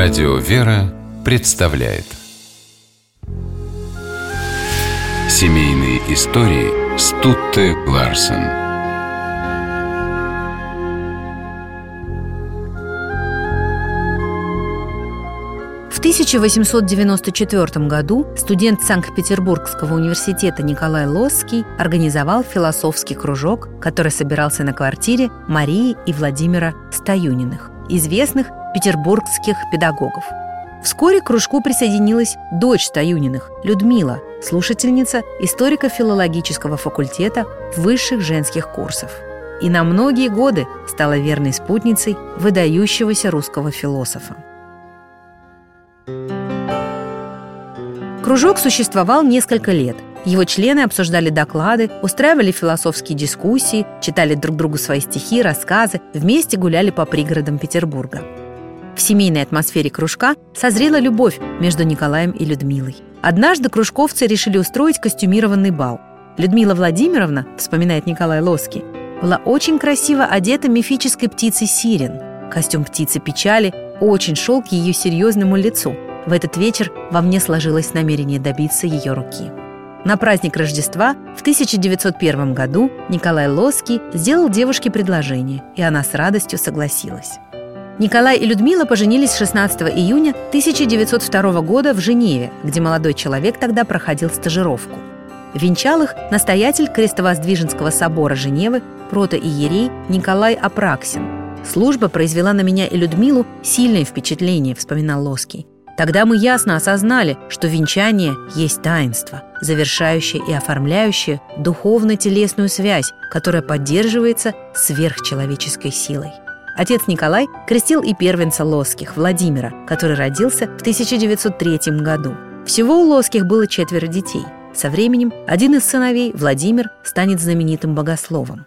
Радио «Вера» представляет. Семейные истории Стутте Ларсен. В 1894 году студент Санкт-Петербургского университета Николай Лосский организовал философский кружок, который собирался на квартире Марии и Владимира Стоюниных, известных петербургских педагогов. Вскоре к кружку присоединилась дочь Стоюниных, Людмила, слушательница историко-филологического факультета высших женских курсов. И на многие годы стала верной спутницей выдающегося русского философа. Кружок существовал несколько лет. Его члены обсуждали доклады, устраивали философские дискуссии, читали друг другу свои стихи, рассказы, вместе гуляли по пригородам Петербурга. В семейной атмосфере кружка созрела любовь между Николаем и Людмилой. Однажды кружковцы решили устроить костюмированный бал. Людмила Владимировна, вспоминает Николай Лоский, была очень красиво одета мифической птицей Сирен. Костюм птицы печали очень шел к ее серьезному лицу. В этот вечер во мне сложилось намерение добиться ее руки. На праздник Рождества в 1901 году Николай Лоский сделал девушке предложение, и она с радостью согласилась. Николай и Людмила поженились 16 июня 1902 года в Женеве, где молодой человек тогда проходил стажировку. Венчал их настоятель Крестовоздвиженского собора Женевы, протоиерей Николай Апраксин. «Служба произвела на меня и Людмилу сильное впечатление», — вспоминал Лоский. Тогда мы ясно осознали, что венчание есть таинство, завершающее и оформляющее духовно-телесную связь, которая поддерживается сверхчеловеческой силой. Отец Николай крестил и первенца Лосских, Владимира, который родился в 1903 году. Всего у Лосских было четверо детей. Со временем один из сыновей, Владимир, станет знаменитым богословом.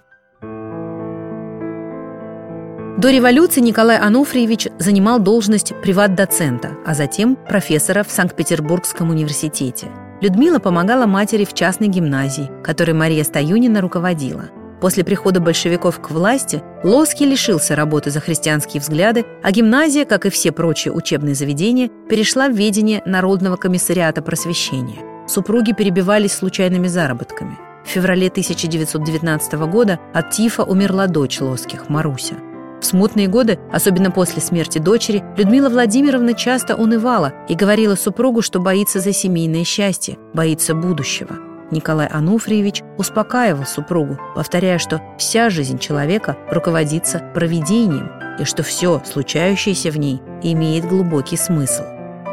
До революции Николай Ануфриевич занимал должность приват-доцента, а затем профессора в Санкт-Петербургском университете. Людмила помогала матери в частной гимназии, которой Мария Стоюнина руководила – После прихода большевиков к власти Лоский лишился работы за христианские взгляды, а гимназия, как и все прочие учебные заведения, перешла в ведение Народного комиссариата просвещения. Супруги перебивались случайными заработками. В феврале 1919 года от тифа умерла дочь Лоских, Маруся. В смутные годы, особенно после смерти дочери, Людмила Владимировна часто унывала и говорила супругу, что боится за семейное счастье, боится будущего – Николай Ануфриевич успокаивал супругу, повторяя, что вся жизнь человека руководится провидением и что все, случающееся в ней, имеет глубокий смысл.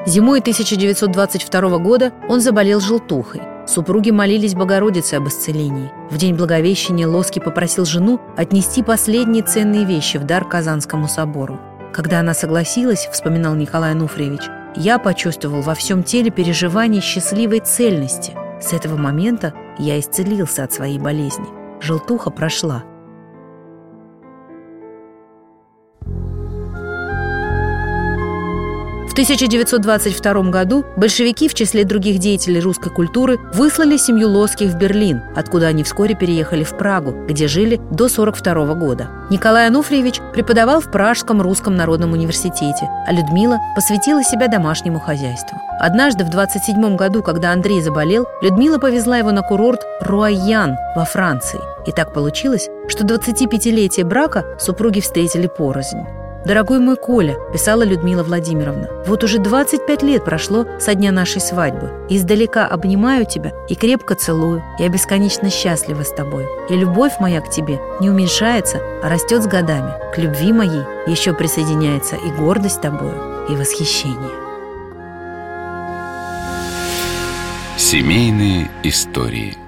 Зимой 1922 года он заболел желтухой. Супруги молились Богородице об исцелении. В день Благовещения Лоски попросил жену отнести последние ценные вещи в дар Казанскому собору. Когда она согласилась, вспоминал Николай Ануфриевич, я почувствовал во всем теле переживание счастливой цельности – с этого момента я исцелился от своей болезни. Желтуха прошла – 1922 году большевики в числе других деятелей русской культуры выслали семью Лоских в Берлин, откуда они вскоре переехали в Прагу, где жили до 1942 года. Николай Ануфриевич преподавал в Пражском русском народном университете, а Людмила посвятила себя домашнему хозяйству. Однажды в 27 году, когда Андрей заболел, Людмила повезла его на курорт Руайян во Франции. И так получилось, что 25-летие брака супруги встретили порознь. «Дорогой мой Коля», – писала Людмила Владимировна, – «вот уже 25 лет прошло со дня нашей свадьбы. Издалека обнимаю тебя и крепко целую. Я бесконечно счастлива с тобой. И любовь моя к тебе не уменьшается, а растет с годами. К любви моей еще присоединяется и гордость тобою, и восхищение». Семейные истории –